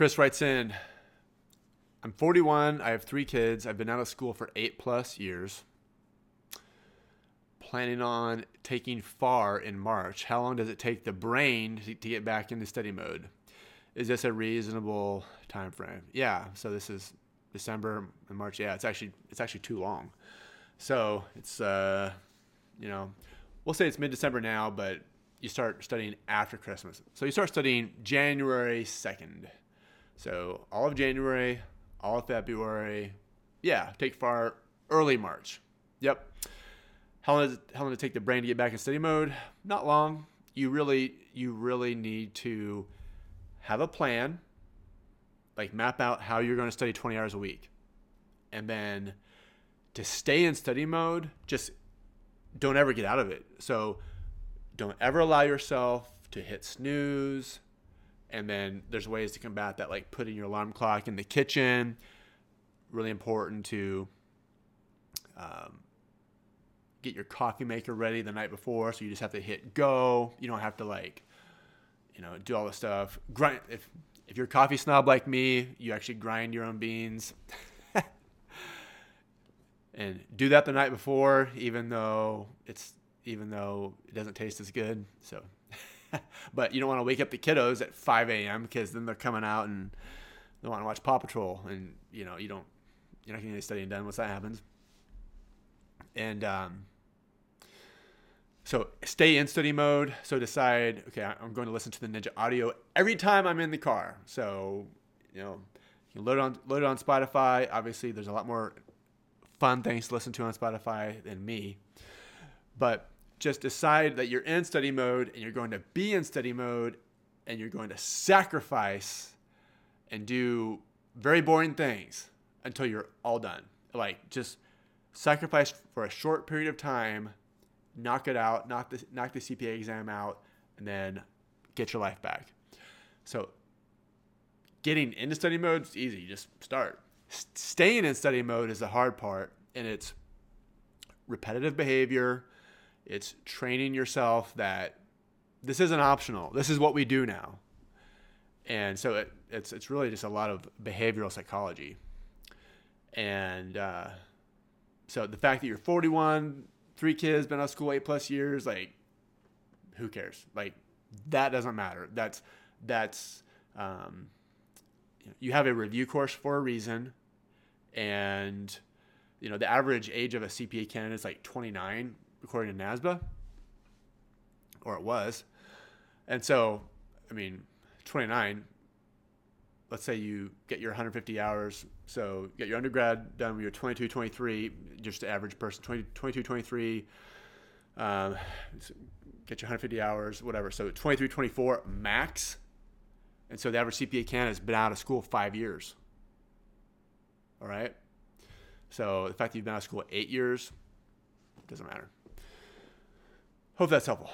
Chris writes in I'm 41. I have three kids. I've been out of school for eight plus years. Planning on taking FAR in March. How long does it take the brain to, get back into study mode? Is this a reasonable time frame? Yeah. So this is December and March. Yeah, it's actually it's actually too long. So it's uh, you know, we'll say it's mid December now, but you start studying after Christmas. So you start studying January 2nd. So all of January, all of February. Yeah, take FAR early March. Yep. How long, does it, how long does it take the brain to get back in study mode? Not long. You really, you really need to have a plan, like map out how you're going to study 20 hours a week. And then to stay in study mode, just don't ever get out of it. So don't ever allow yourself to hit snooze. And then there's ways to combat that, like putting your alarm clock in the kitchen. Really important to um, get your coffee maker ready the night before. So you just have to hit go. You don't have to like, you know, do all the stuff. Grind if if you're a coffee snob like me, you actually grind your own beans. and do that the night before, even though it's even though it doesn't taste as good. So, but you don't want to wake up the kiddos at 5 a.m. because then they're coming out and they want to watch Paw Patrol, and you know you don't you're not getting any studying done once that happens. And um, so stay in study mode. So decide, okay, I'm going to listen to the Ninja Audio every time I'm in the car. So you know, you load on load it on Spotify. Obviously, there's a lot more fun things to listen to on Spotify than me. But just decide that you're in study mode and you're going to be in study mode and you're going to sacrifice and do very boring things until you're all done. Like just sacrifice for a short period of time, knock it out, knock the knock the CPA exam out, and then get your life back. So getting into study mode is easy. You just start staying in study mode is the hard part, and it's repetitive behavior. It's training yourself that this isn't optional. This is what we do now. And so it, it's it's really just a lot of behavioral psychology. And uh, so the fact that you're 41, three kids, been out of school eight plus years, like, who cares? Like, that doesn't matter. That's that's um, you have a review course for a reason and you know the average age of a CPA candidate is like 29 according to NASBA or it was and so I mean 29 let's say you get your 150 hours so get your undergrad done when you're 22 23 just the average person 20, 22 23 um, get your 150 hours whatever so 23 24 max and so the average CPA candidate has been out of school five years all right. So the fact that you've been out of school eight years doesn't matter. Hope that's helpful.